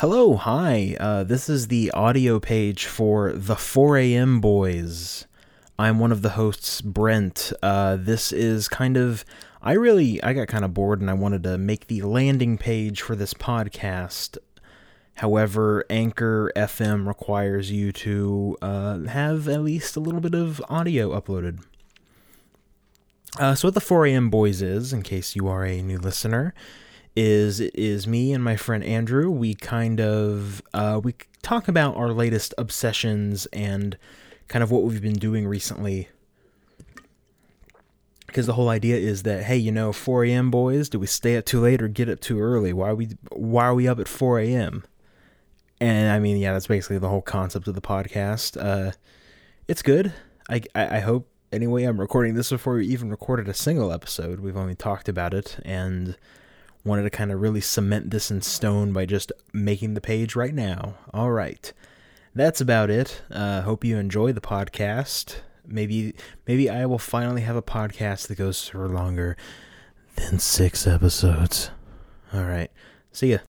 Hello, hi. Uh, this is the audio page for the 4 a.m. Boys. I'm one of the hosts, Brent. Uh, this is kind of. I really. I got kind of bored and I wanted to make the landing page for this podcast. However, Anchor FM requires you to uh, have at least a little bit of audio uploaded. Uh, so, what the 4 a.m. Boys is, in case you are a new listener, is it is me and my friend Andrew. We kind of uh, we talk about our latest obsessions and kind of what we've been doing recently. Because the whole idea is that hey, you know, 4 a.m. boys, do we stay up too late or get up too early? Why are we why are we up at 4 a.m. And I mean, yeah, that's basically the whole concept of the podcast. Uh, it's good. I, I, I hope anyway. I'm recording this before we even recorded a single episode. We've only talked about it and wanted to kind of really cement this in stone by just making the page right now. All right. That's about it. Uh, hope you enjoy the podcast. Maybe maybe I will finally have a podcast that goes for longer than 6 episodes. All right. See ya.